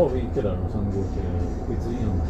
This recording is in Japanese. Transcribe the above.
får vi inte där och sen gå till pizzerian.